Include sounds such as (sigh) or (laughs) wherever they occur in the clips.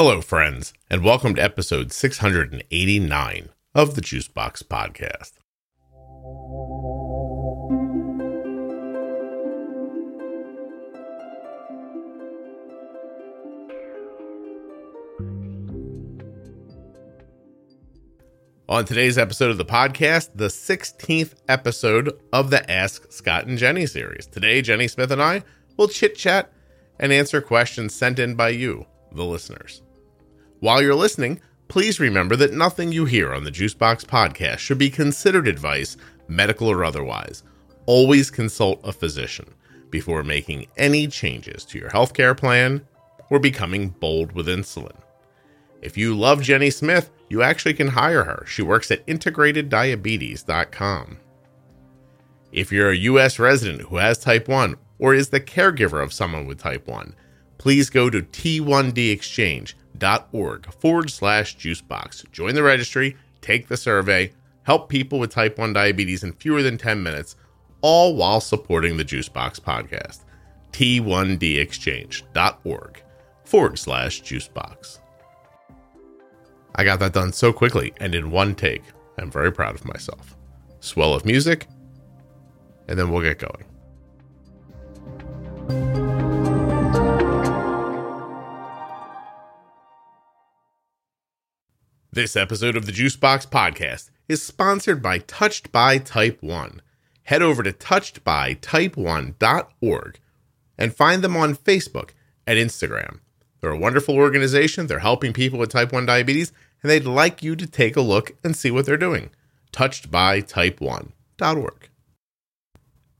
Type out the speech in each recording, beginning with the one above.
Hello, friends, and welcome to episode 689 of the Juicebox Podcast. On today's episode of the podcast, the 16th episode of the Ask Scott and Jenny series. Today, Jenny Smith and I will chit chat and answer questions sent in by you, the listeners. While you're listening, please remember that nothing you hear on the Juicebox podcast should be considered advice, medical or otherwise. Always consult a physician before making any changes to your healthcare plan or becoming bold with insulin. If you love Jenny Smith, you actually can hire her. She works at integrateddiabetes.com. If you're a US resident who has type 1 or is the caregiver of someone with type 1, please go to t1dexchange.org forward slash juicebox. Join the registry, take the survey, help people with type 1 diabetes in fewer than 10 minutes, all while supporting the Juicebox podcast. t1dexchange.org forward slash juicebox. I got that done so quickly and in one take. I'm very proud of myself. Swell of music, and then we'll get going. This episode of the Juicebox Podcast is sponsored by Touched by Type 1. Head over to touchedbytype1.org and find them on Facebook and Instagram. They're a wonderful organization. They're helping people with type 1 diabetes, and they'd like you to take a look and see what they're doing. Touchedbytype1.org.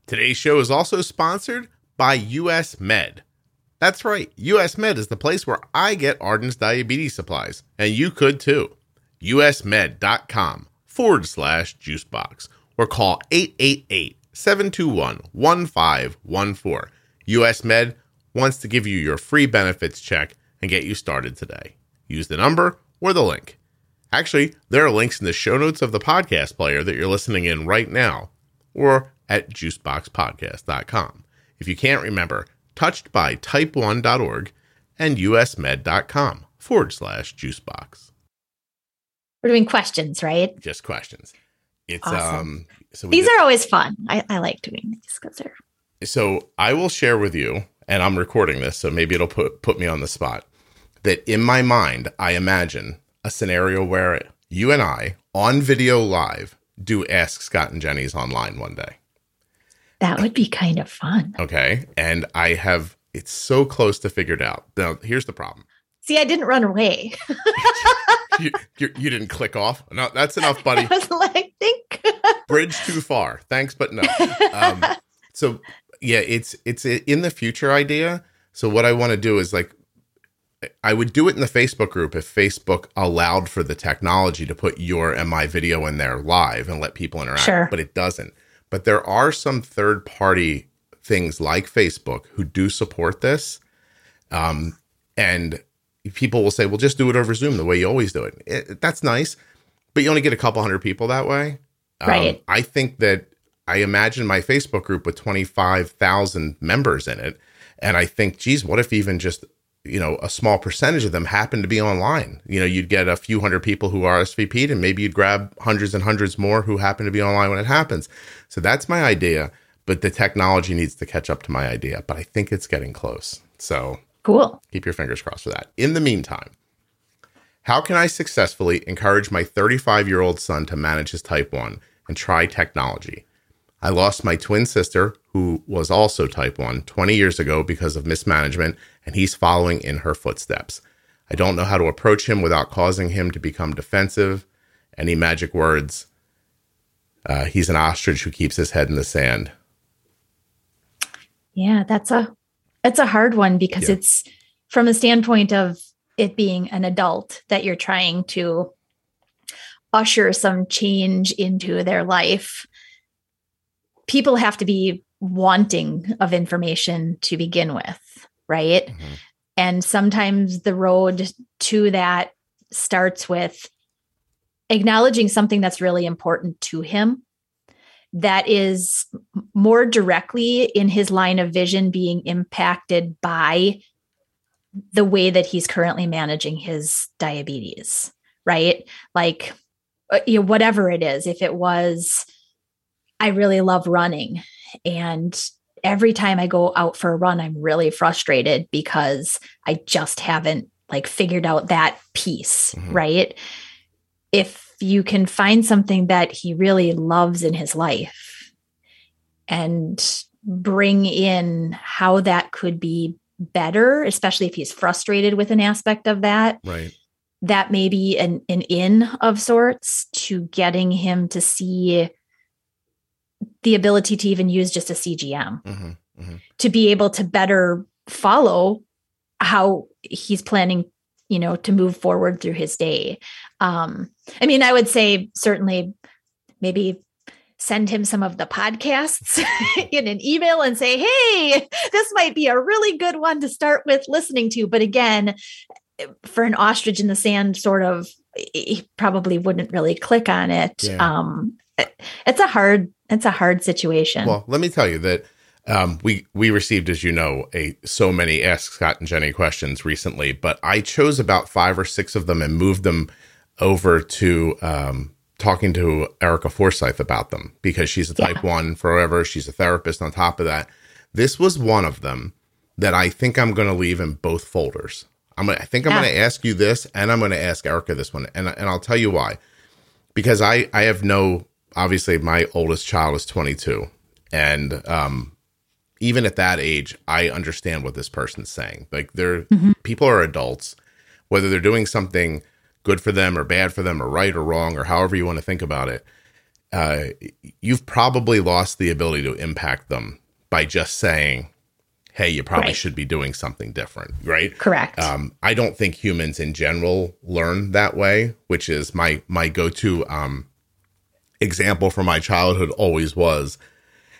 Today's show is also sponsored by US Med. That's right, US Med is the place where I get Arden's diabetes supplies, and you could too. usmed.com forward slash juicebox or call 888 721 1514. US Med wants to give you your free benefits check and get you started today. Use the number or the link. Actually, there are links in the show notes of the podcast player that you're listening in right now or at juiceboxpodcast.com. If you can't remember, touched by type1.org and usmed.com forward slash juicebox. We're doing questions, right? Just questions. It's Awesome. um so These did- are always fun. I, I like doing these because they're so I will share with you, and I'm recording this, so maybe it'll put put me on the spot. That in my mind, I imagine a scenario where you and I on video live do ask Scott and Jenny's online one day. that would be kind of fun. Okay. And I have it's so close to figured out. Now here's the problem. See, I didn't run away. (laughs) You, you, you didn't click off. No, that's enough, buddy. (laughs) I was like, think. Bridge too far. Thanks, but no. Um, (laughs) so yeah, it's it's a in the future idea. So what I want to do is like I would do it in the Facebook group if Facebook allowed for the technology to put your and my video in there live and let people interact, Sure. but it doesn't. But there are some third party things like Facebook who do support this. Um, and people will say, well, just do it over Zoom the way you always do it. it that's nice, but you only get a couple hundred people that way. Um, I think that I imagine my Facebook group with 25,000 members in it. And I think, geez, what if even just, you know, a small percentage of them happen to be online? You know, you'd get a few hundred people who RSVP'd and maybe you'd grab hundreds and hundreds more who happen to be online when it happens. So that's my idea. But the technology needs to catch up to my idea. But I think it's getting close. So cool. keep your fingers crossed for that. In the meantime, how can I successfully encourage my 35 year old son to manage his type 1 and try technology? I lost my twin sister, who was also type 1, 20 years ago because of mismanagement, and he's following in her footsteps. I don't know how to approach him without causing him to become defensive. Any magic words? Uh, he's an ostrich who keeps his head in the sand. Yeah, that's a it's a hard one because Yeah. it's from a standpoint of it being an adult that you're trying to usher some change into their life. People have to be wanting of information to begin with, right? Mhm. And sometimes the road to that starts with acknowledging something that's really important to him that is more directly in his line of vision being impacted by the way that he's currently managing his diabetes, right? Like, uh, you know, whatever it is, if it was, I really love running and every time I go out for a run, I'm really frustrated because I just haven't like figured out that piece, mm-hmm. right? If you can find something that he really loves in his life and bring in how that could be better, especially if he's frustrated with an aspect of that. Right. That may be an, an in of sorts to getting him to see the ability to even use just a CGM mm-hmm, mm-hmm. to be able to better follow how he's planning you know to move forward through his day um i mean i would say certainly maybe send him some of the podcasts (laughs) in an email and say hey this might be a really good one to start with listening to but again for an ostrich in the sand sort of he probably wouldn't really click on it yeah. um it's a hard it's a hard situation. Well, let me tell you that um, we we received, as you know, a so many Ask Scott and Jenny questions recently, but I chose about five or six of them and moved them over to um, talking to Erika Forsyth about them because she's a type yeah. one forever. She's a therapist on top of that. This was one of them that I think I'm going to leave in both folders. I'm gonna, I think I'm yeah. going to ask you this, and I'm going to ask Erica this one, and and I'll tell you why. Because I I have no obviously my oldest child is 22 and um, even at that age i understand what this person's saying like they're mm-hmm. people are adults whether they're doing something good for them or bad for them or right or wrong or however you want to think about it uh, you've probably lost the ability to impact them by just saying hey you probably right. should be doing something different right correct um, i don't think humans in general learn that way which is my my go-to um, example from my childhood always was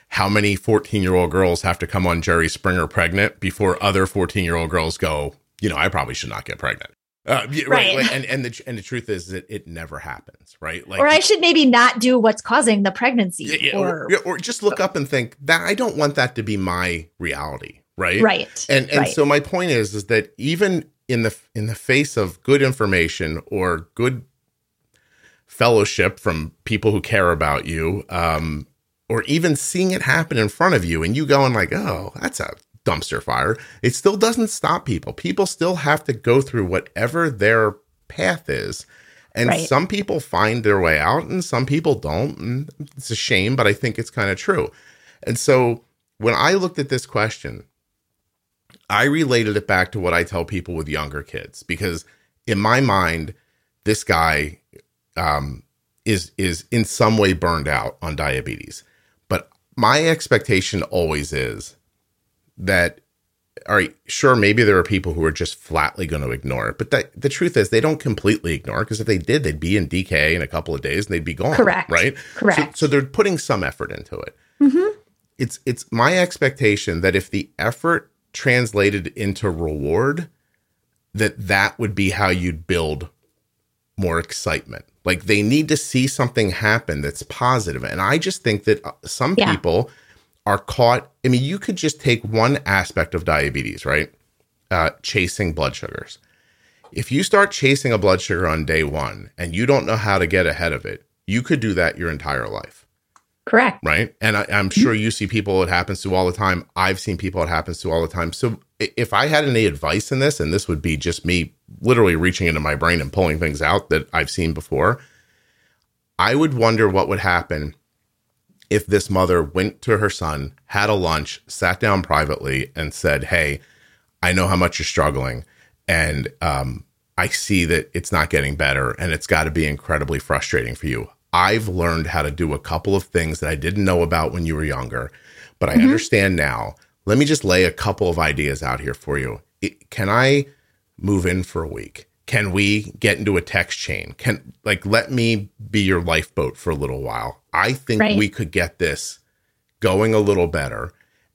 how many 14 year old girls have to come on Jerry Springer pregnant before other 14 year old girls go, you know, I probably should not get pregnant. Uh, right. right. And, (laughs) and the, and the truth is that it never happens. Right. Like, or I should maybe not do what's causing the pregnancy yeah, or, or, or just look up and think that I don't want that to be my reality. Right. Right. And, and right. so my point is, is that even in the, in the face of good information or good fellowship from people who care about you, um, or even seeing it happen in front of you and you going like, oh, that's a dumpster fire. It still doesn't stop people. People still have to go through whatever their path is. And right. some people find their way out and some people don't. And it's a shame, but I think it's kind of true. And so when I looked at this question, I related it back to what I tell people with younger kids because in my mind, this guy um, is is in some way burned out on diabetes. My expectation always is that all right, sure, maybe there are people who are just flatly going to ignore it, but that, the truth is they don't completely ignore it because if they did, they'd be in DK in a couple of days and they'd be gone. Correct. Right. Correct. So, so they're putting some effort into it. Mm-hmm. It's it's my expectation that if the effort translated into reward, that that would be how you'd build more excitement. Like they need to see something happen that's positive. And I just think that uh, some yeah. people are caught. I mean, you could just take one aspect of diabetes, right? Uh, chasing blood sugars. If you start chasing a blood sugar on day one and you don't know how to get ahead of it, you could do that your entire life. Correct. Right. And I, am sure you see people it happens to all the time. I've seen people it happens to all the time. So if I had any advice in this, and this would be just me literally reaching into my brain and pulling things out that I've seen before, I would wonder what would happen if this mother went to her son, had a lunch, sat down privately, and said, Hey, I know how much you're struggling. And um, I see that it's not getting better and it's got to be incredibly frustrating for you. I've learned how to do a couple of things that I didn't know about when you were younger, but I mm-hmm. understand now. Let me just lay a couple of ideas out here for you. It, can I move in for a week? Can we get into a text chain? Can like let me be your lifeboat for a little while? I think right. we could get this going a little better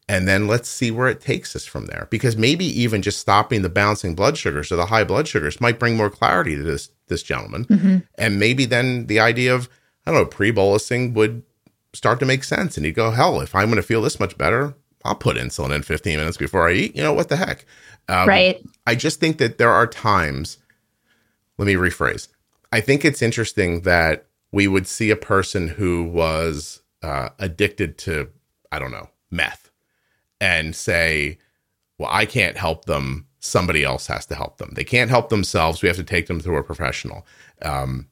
and then let's see where it takes us from there because maybe even just stopping the bouncing blood sugars or the high blood sugars might bring more clarity to this this gentleman mm-hmm. and maybe then the idea of i don't know pre-bolusing would start to make sense and he'd go hell if i'm going to feel this much better I'll put insulin in 15 minutes before I eat. You know, what the heck? Um, right. I just think that there are times, let me rephrase. I think it's interesting that we would see a person who was uh, addicted to, I don't know, meth and say, well, I can't help them. Somebody else has to help them. They can't help themselves. We have to take them through a professional. Um,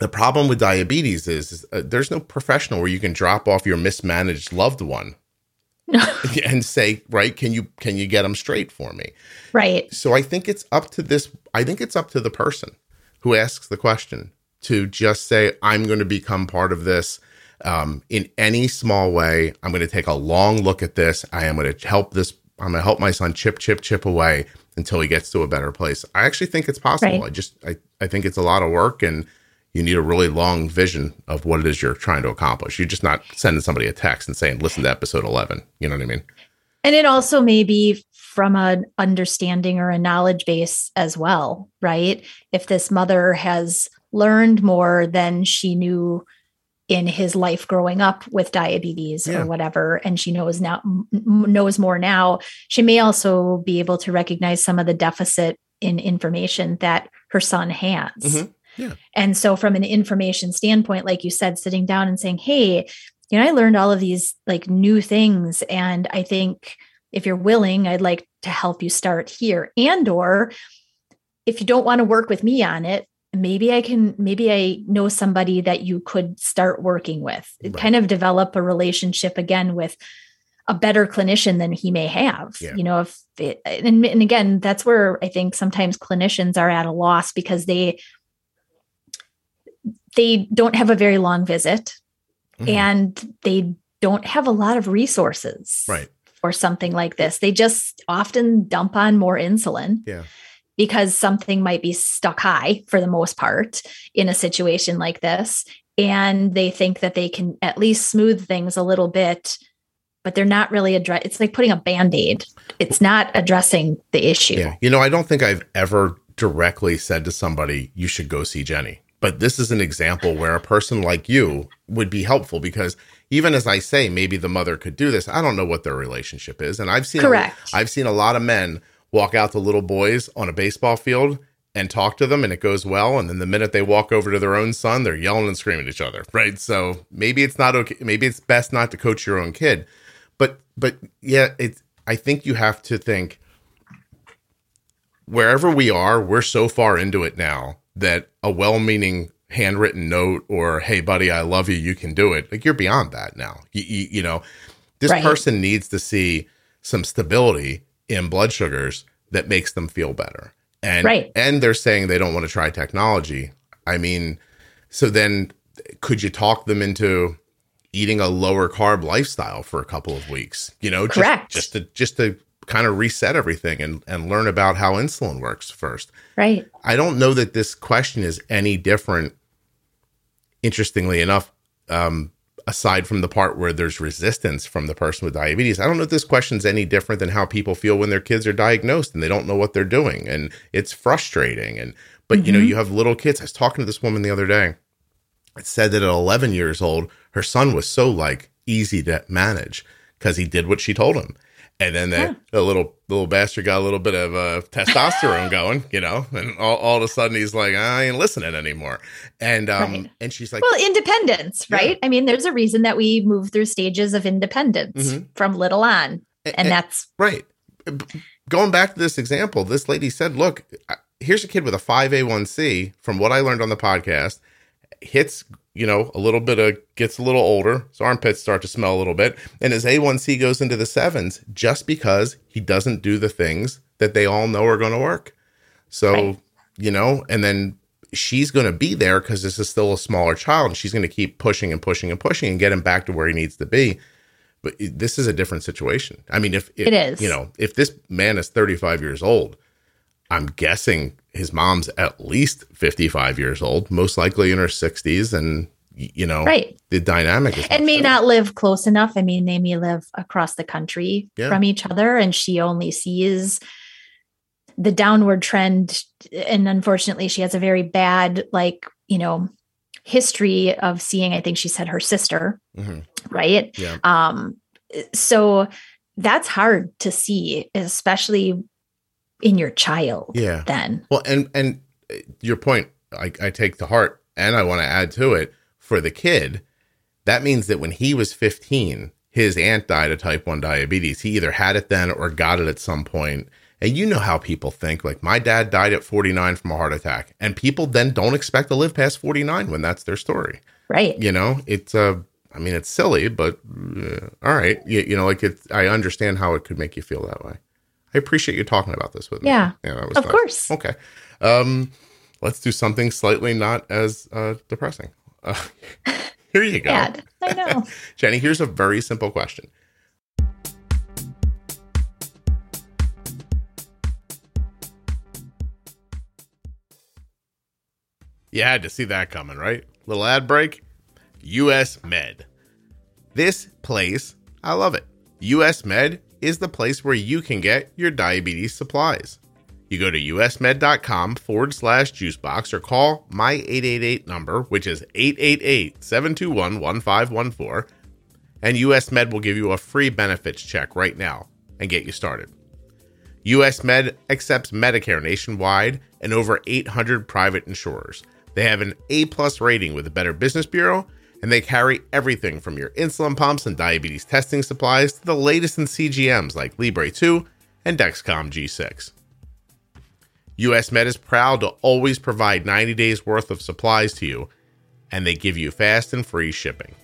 the problem with diabetes is, is uh, there's no professional where you can drop off your mismanaged loved one (laughs) and say, right, can you can you get them straight for me? Right. So I think it's up to this. I think it's up to the person who asks the question to just say, I'm going to become part of this um, in any small way. I'm going to take a long look at this. I am going to help this. I'm going to help my son chip, chip, chip away until he gets to a better place. I actually think it's possible. Right. I just, I, I think it's a lot of work and you need a really long vision of what it is you're trying to accomplish. You're just not sending somebody a text and saying, listen to episode 11. You know what I mean? And it also may be from an understanding or a knowledge base as well, right? If this mother has learned more than she knew in his life growing up with diabetes yeah. or whatever and she knows now knows more now she may also be able to recognize some of the deficit in information that her son has mm-hmm. Yeah. and so from an information standpoint like you said sitting down and saying hey you know i learned all of these like new things and i think if you're willing i'd like to help you start here and or if you don't want to work with me on it maybe I can, maybe I know somebody that you could start working with, right. kind of develop a relationship again with a better clinician than he may have. Yeah. You know, if it, and, and again, that's where I think sometimes clinicians are at a loss because they, they don't have a very long visit mm-hmm. and they don't have a lot of resources right for something like this. They just often dump on more insulin. Yeah because something might be stuck high for the most part in a situation like this. And they think that they can at least smooth things a little bit, but they're not really address. It's like putting a band aid. It's not addressing the issue. Yeah. You know, I don't think I've ever directly said to somebody, you should go see Jenny. But this is an example where a person like you would be helpful because even as I say, maybe the mother could do this. I don't know what their relationship is. And I've seen, correct. A, I've seen a lot of men walk out to little boys on a baseball field and talk to them and it goes well and then the minute they walk over to their own son they're yelling and screaming at each other right so maybe it's not okay maybe it's best not to coach your own kid but but yeah it's i think you have to think wherever we are we're so far into it now that a well-meaning handwritten note or hey buddy i love you you can do it like you're beyond that now you, you, you know this right. person needs to see some stability in blood sugars that makes them feel better. And right. and they're saying they don't want to try technology. I mean, so then could you talk them into eating a lower carb lifestyle for a couple of weeks? You know, Correct. just, just to just to kind of reset everything and and learn about how insulin works first. Right. I don't know that this question is any different interestingly enough um, aside from the part where there's resistance from the person with diabetes, I don't know if this question's any different than how people feel when their kids are diagnosed and they don't know what they're doing. And it's frustrating. And, but mm-hmm. you know, mm-hmm. you have little kids. I was talking to this woman the other day. It said that at 11 years old, her son was so like easy to manage because he did what she told him. And then the, yeah. the little little bastard got a little bit of uh, testosterone (laughs) going, you know, and all, all of a sudden he's like, I ain't listening anymore. And um, right. and she's like, well, independence, yeah. right? I mean, there's a reason that we move through stages of independence mm-hmm. from little on, and, and, that's right. Going back to this example, this lady said, "Look, here's a kid with a five A1C. From what I learned on the podcast, hits you know, a little bit of gets a little older, so armpits start to smell a little bit, and his A1C goes into the sevens just because he doesn't do the things that they all know are going to work. So, right. you know, and then she's going to be there because this is still a smaller child, and she's going to keep pushing and pushing and pushing and get him back to where he needs to be. But eh, this is a different situation. I mean, if, if it is, you know, if this man is 35 years old, I'm guessing his mom's at least 55 years old, most likely in her 60s. And, you know, right. the dynamic is and may different. not live close enough. I mean, they may live across the country yeah. from each other, and she only sees the downward trend. And unfortunately, she has a very bad, like, you know, history of seeing, I think she said her sister, mm-hmm. right? Yeah. Um, so that's hard to see, especially in your child. Yeah. Then. Well, and and uh, your point, I, I take to heart, and I want to add to it for the kid. That means that when he was 15, his aunt died of type 1 diabetes. He either had it then or got it at some point. And you know how people think. Like, my dad died at 49 from a heart attack. And people then don't expect to live past 49 when that's their story. Right. You know, it's, uh, I mean, it's silly, but uh, all right. You, you know, like, it's, I understand how it could make you feel that way. I appreciate you talking about this with me. Yeah. Yeah, that was Of nice. course. Okay. Um, let's do something slightly not as uh, depressing. Uh, (laughs) here you go. I know. (laughs) Jenny, here's a very simple question. You had to see that coming, right? Little ad break. US Med. This place, I love it. US Med is the place where you can get your diabetes supplies. You go to usmed.com forward slash juicebox or call my 888 number, which is 888 721 1514, and US Med will give you a free benefits check right now and get you started. US Med accepts Medicare nationwide and over 800 private insurers. They have an A plus rating with the Better Business Bureau, and they carry everything from your insulin pumps and diabetes testing supplies to the latest in CGMs like Libre 2 and Dexcom G6. US Med is proud to always provide 90 days worth of supplies to you, and they give you fast and free shipping.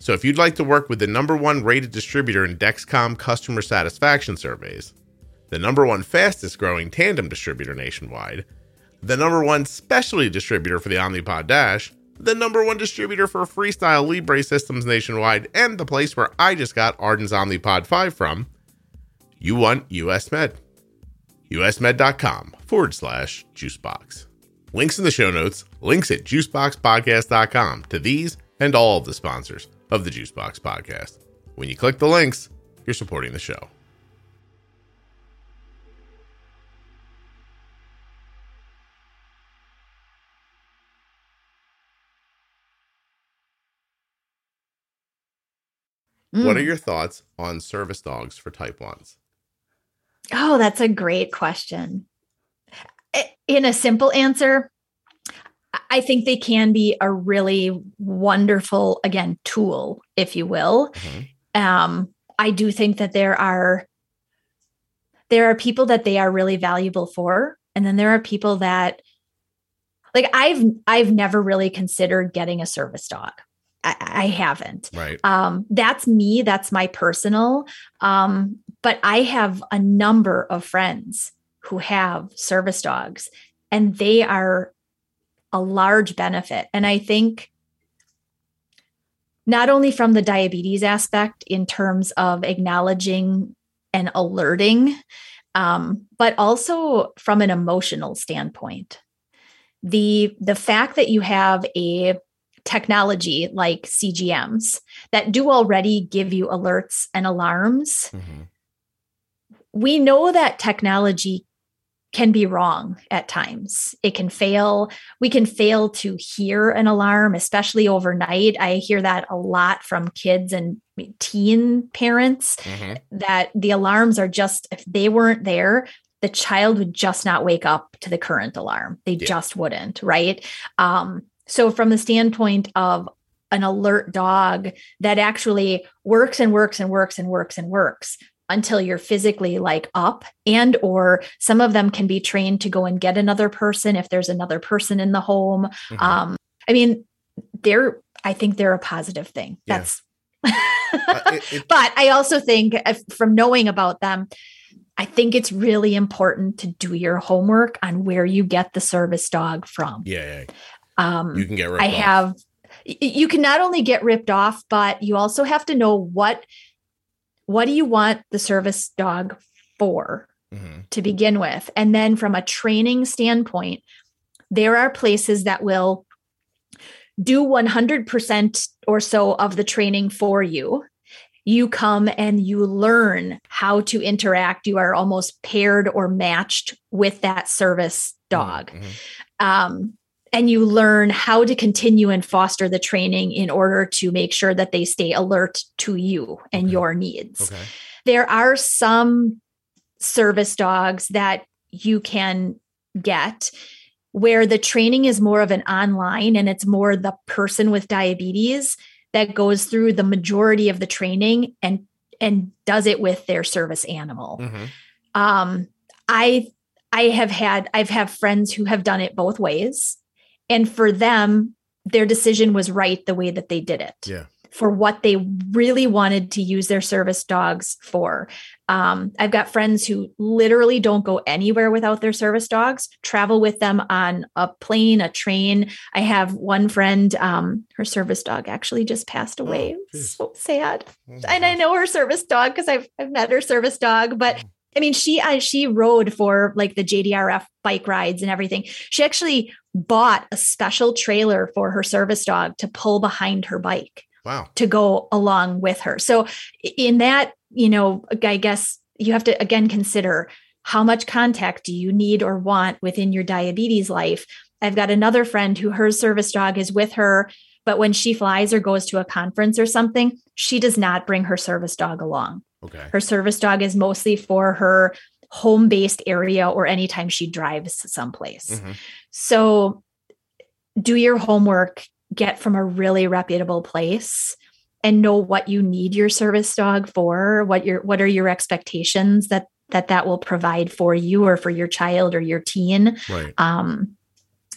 So if you'd like to work with the number one rated distributor in Dexcom customer satisfaction surveys, the number one fastest growing tandem distributor nationwide, the number one specialty distributor for the Omnipod Dash, the number one distributor for Freestyle Libre systems nationwide, and the place where I just got Arden's Omnipod 5 from, you want US Med. usmed.com forward slash juicebox. Links in the show notes, links at juiceboxpodcast.com to these and all of the sponsors of the Juicebox Podcast. When you click the links, you're supporting the show. What are Mm. your thoughts on service dogs for type 1s? Oh, that's a great question. In a simple answer, I- think they can be a really wonderful, again, tool, if you will. Mhm. Um, I do think that there are there are people that they are really valuable for, and then there are people that like I've I've never really considered getting a service dog. I, I haven't. Right. um that's me. That's my personal. Um but i have a number of friends who have service dogs and they are a large benefit. And i think not only from the diabetes aspect in terms of acknowledging and alerting um, but also from an emotional standpoint. The the fact that you have a technology like CGMs that do already give you alerts and alarms, Mhm. we know that technology can be wrong at times. It can fail. We can fail to hear an alarm, especially overnight. I hear that a lot from kids and teen parents Mhm. that the alarms are just, if they weren't there, the child would just not wake up to the current alarm. They Yeah. just wouldn't, right? Um, so, from the standpoint of an alert dog that actually works and works and works and works and works until you're physically like up and or some of them can be trained to go and get another person if there's another person in the home Mhm. um i mean they're i think they're a positive thing Yeah. that's Uh, it- it- (laughs) but I also think if, from knowing about them, I think it's really important to do your homework on where you get the service dog from. yeah, yeah. Um, You can get ripped I off. have, you can not only get ripped off, but you also have to know what what do you want the service dog for Mhm. to begin with, and then from a training standpoint, there are places that will do 100% or so of the training for you. You come and you learn how to interact. You are almost paired or matched with that service dog. Mhm. Um, and you learn how to continue and foster the training in order to make sure that they stay alert to you and Okay. your needs. Okay. There are some service dogs that you can get where the training is more of an online and it's more the person with diabetes that goes through the majority of the training and and does it with their service animal Mhm. um i i have had i've have friends who have done it both ways and for them their decision was right the way that they did it Yeah. for what they really wanted to use their service dogs for. Um, i've got friends who literally don't go anywhere without their service dogs travel with them on a plane a train. I have one friend um, her service dog actually just passed away. geez. so sad. Oh, and I know her service dog because I've I've met her service dog, but I mean she uh, she rode for like the JDRF bike rides and everything. She actually bought a special trailer for her service dog to pull behind her bike Wow. to go along with her. So in that, you know, I guess you have to again consider how much contact do you need or want within your diabetes life. I've got another friend who her service dog is with her, but when she flies or goes to a conference or something, she does not bring her service dog along. Okay. Her service dog is mostly for her home based area or anytime she drives someplace. Mhm. So do your homework, get from a really reputable place and know what you need your service dog for, what your what are your expectations that that that will provide for you or for your child or your teen. Right. Um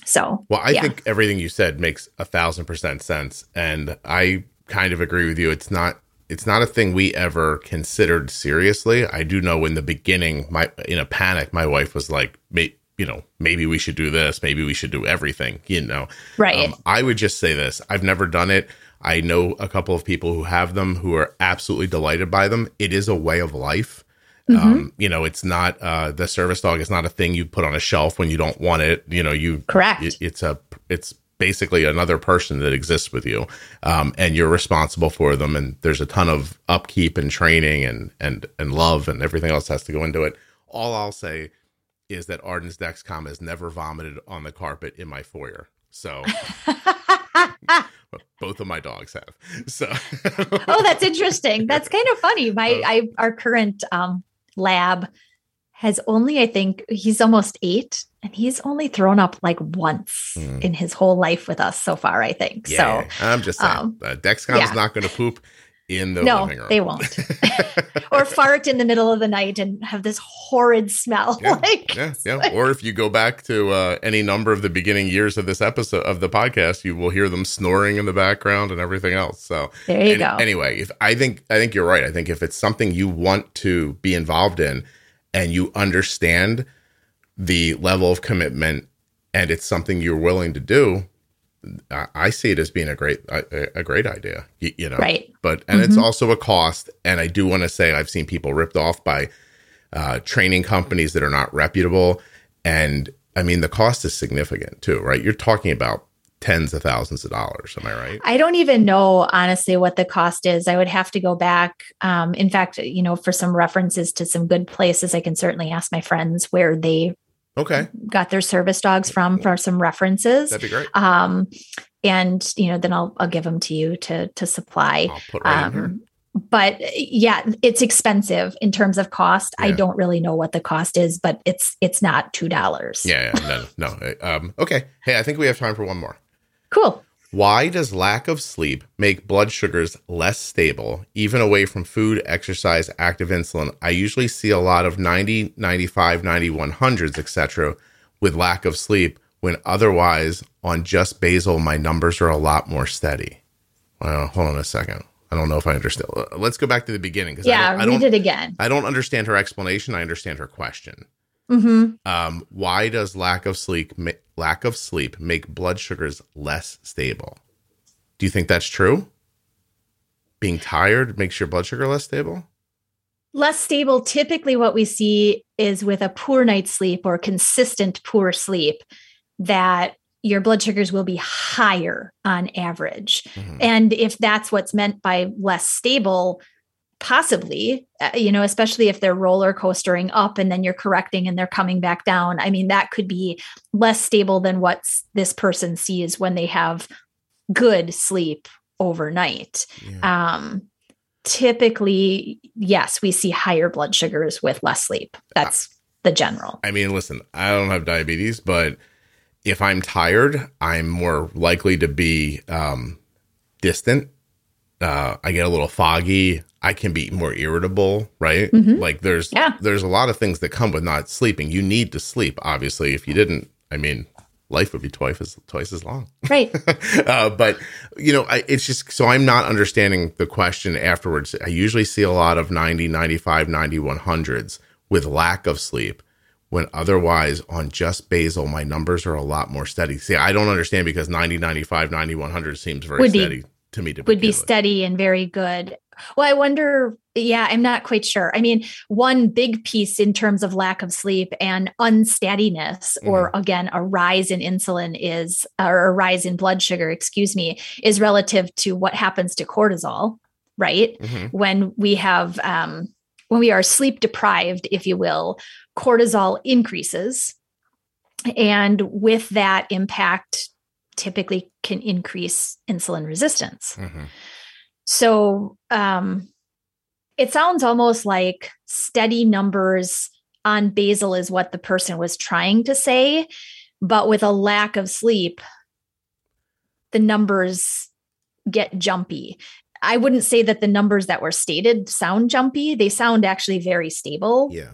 so Well, I Yeah. think everything you said makes a thousand percent sense, and I kind of agree with you. It's not it's not a thing we ever considered seriously. I do know in the beginning, my in a panic, my wife was like, "May you know, maybe we should do this, maybe we should do everything." You know, right. um, I would just say this: I've never done it. I know a couple of people who have them who are absolutely delighted by them. It is a way of life. Mm-hmm. Um, you know, it's not uh, the service dog is not a thing you put on a shelf when you don't want it. You know, you Correct. it- it's a it's basically another person that exists with you um, and you're responsible for them and there's a ton of upkeep and training and and and love and everything else has to go into it all i'll say is that arden's dexcom has never vomited on the carpet in my foyer so (laughs) both of my dogs have so oh, that's interesting. That's kind of funny. My Oh. I our current um lab has only, I think, he's almost eight, and he's only thrown up like once Hmm. in his whole life with us so far. I think yeah, so. i'm just saying um, uh, dexcom's yeah. not going to poop in the no, living room they won't. (laughs) or fart in the middle of the night and have this horrid smell. Yeah, (laughs) like, yeah, yeah. (laughs) Or if you go back to uh, any number of the beginning years of this episode of the podcast, you will hear them snoring in the background and everything else. So there you any- go. Anyway, if I think I think you're right. I think if it's something you want to be involved in and you understand the level of commitment and it's something you're willing to do, I, I see it as being a great a, a great idea. You, you know, right. but and it's Mhm. also a cost and i do want to say i've seen people ripped off by uh, training companies that are not reputable and i mean the cost is significant too right you're talking about tens of thousands of dollars am i right I don't even know honestly what the cost is. I would have to go back. Um, in fact, you know, for some references to some good places, I can certainly ask my friends where they okay got their service dogs from for some references. that'd be great Um, and you know, then I'll I'll give them to you to to supply. i'll put right in here Um, but yeah, it's expensive in terms of cost. I don't really know what the cost is, but it's it's not two dollars. yeah, yeah no no (laughs) um, okay hey i think we have time for one more Cool. Why does lack of sleep make blood sugars less stable, even away from food, exercise, active insulin? I usually see a lot of 90, 95, 9100s, etc., with lack of sleep, when otherwise on just basal, my numbers are a lot more steady. Well, hold on a second. I don't know if I understand. Let's go back to the beginning because Yeah, I don't, I, read don't, it again. I don't understand her explanation. I understand her question. hmm Um, why does lack of sleep ma- lack of sleep make blood sugars less stable? Do you think that's true? Being tired makes your blood sugar less stable? less stable typically what we see is with a poor night's sleep or consistent poor sleep that your blood sugars will be higher on average Mhm. and if that's what's meant by less stable possibly, uh, you know, especially if they're roller coastering up and then you're correcting and they're coming back down. I mean, that could be less stable than what this person sees when they have good sleep overnight. Yeah. Um, typically, yes, we see higher blood sugars with less sleep. That's the general. I mean, listen, I don't have diabetes, but if I'm tired, I'm more likely to be um, distant. Uh, I get a little foggy. I can be more irritable, right? Mm-hmm. Like there's yeah. there's a lot of things that come with not sleeping. You need to sleep, obviously. If you didn't, I mean, life would be twice as twice as long. Right. (laughs) uh, but you know, I, it's just so I'm not understanding the question afterwards. I usually see a lot of 90, 95, 90, 100s with lack of sleep when otherwise on just basal my numbers are a lot more steady. See, I don't understand because 90, 95, 90, 100 seems very would steady be, to me to would be with. steady and very good. Well, I wonder, yeah, I'm not quite sure. I mean, one big piece in terms of lack of sleep and unsteadiness, mm-hmm. or again, a rise in insulin is, or a rise in blood sugar, excuse me, is relative to what happens to cortisol, right? Mm-hmm. When we have, um, when we are sleep deprived, if you will, cortisol increases. And with that impact, typically can increase insulin resistance. Mm-hmm. So um, it sounds almost like steady numbers on basal is what the person was trying to say. But with a lack of sleep, the numbers get jumpy. I wouldn't say that the numbers that were stated sound jumpy. They sound actually very stable. Yeah.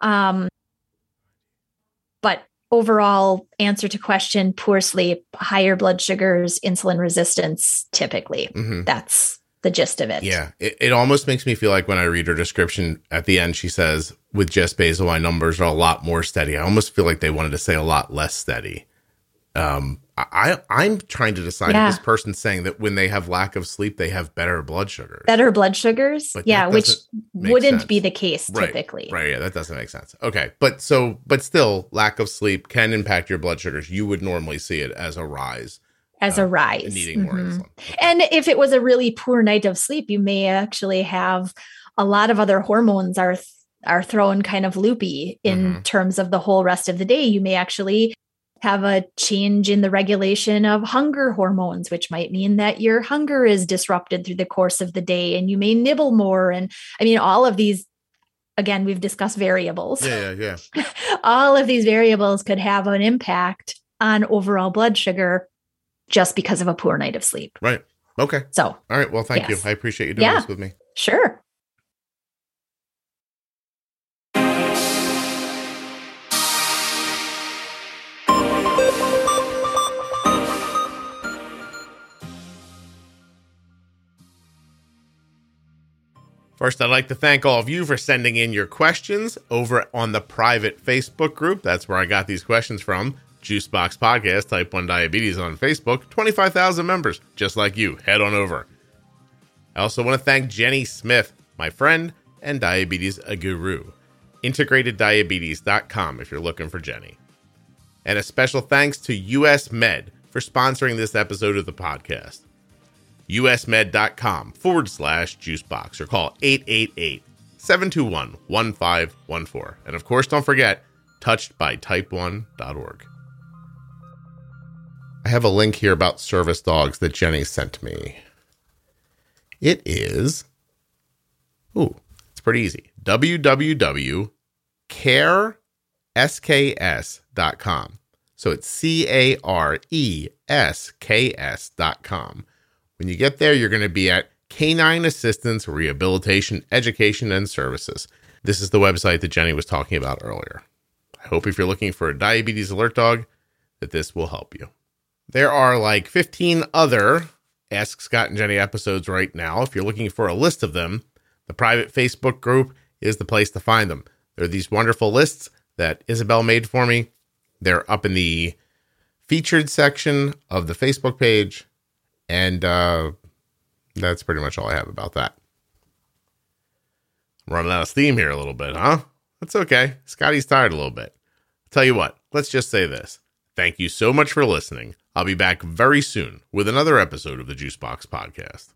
Um, but overall answer to question poor sleep, higher blood sugars, insulin resistance, typically. Mm-hmm. That's the gist of it. Yeah. It, it almost makes me feel like when I read her description at the end, she says, with just basal, my numbers are a lot more steady. I almost feel like they wanted to say a lot less steady. Um, I I'm trying to decide yeah. if this person's saying that when they have lack of sleep, they have better blood sugars. Better blood sugars, but yeah, which wouldn't sense. be the case right. typically. Right, yeah, that doesn't make sense. Okay, but so but still, lack of sleep can impact your blood sugars. You would normally see it as a rise. As uh, a rise, needing mm-hmm. more insulin. Okay. And if it was a really poor night of sleep, you may actually have a lot of other hormones are are thrown kind of loopy in mm-hmm. terms of the whole rest of the day. You may actually have a change in the regulation of hunger hormones, which might mean that your hunger is disrupted through the course of the day and you may nibble more. And I mean, all of these, again, we've discussed variables. Yeah, yeah, yeah. (laughs) all of these variables could have an impact on overall blood sugar just because of a poor night of sleep. Right. Okay. So, all right. Well, thank yes. you. I appreciate you doing yeah, this with me. Sure. First, I'd like to thank all of you for sending in your questions over on the private Facebook group. That's where I got these questions from. Juicebox Podcast, Type 1 Diabetes on Facebook, 25,000 members, just like you. Head on over. I also want to thank Jenny Smith, my friend and diabetes guru. IntegratedDiabetes.com if you're looking for Jenny. And a special thanks to US Med for sponsoring this episode of the podcast usmed.com forward slash juicebox or call 888 721 1514. And of course, don't forget touchedbytype1.org. I have a link here about service dogs that Jenny sent me. It is, ooh, it's pretty easy. www.caresks.com. So it's C A R E S K S dot S.com. When you get there, you're going to be at Canine Assistance, Rehabilitation, Education, and Services. This is the website that Jenny was talking about earlier. I hope if you're looking for a diabetes alert dog, that this will help you. There are like 15 other Ask Scott and Jenny episodes right now. If you're looking for a list of them, the private Facebook group is the place to find them. There are these wonderful lists that Isabel made for me. They're up in the featured section of the Facebook page. And uh, that's pretty much all I have about that. Running out of steam here a little bit, huh? That's okay. Scotty's tired a little bit. I'll tell you what, let's just say this. Thank you so much for listening. I'll be back very soon with another episode of the Juicebox Podcast.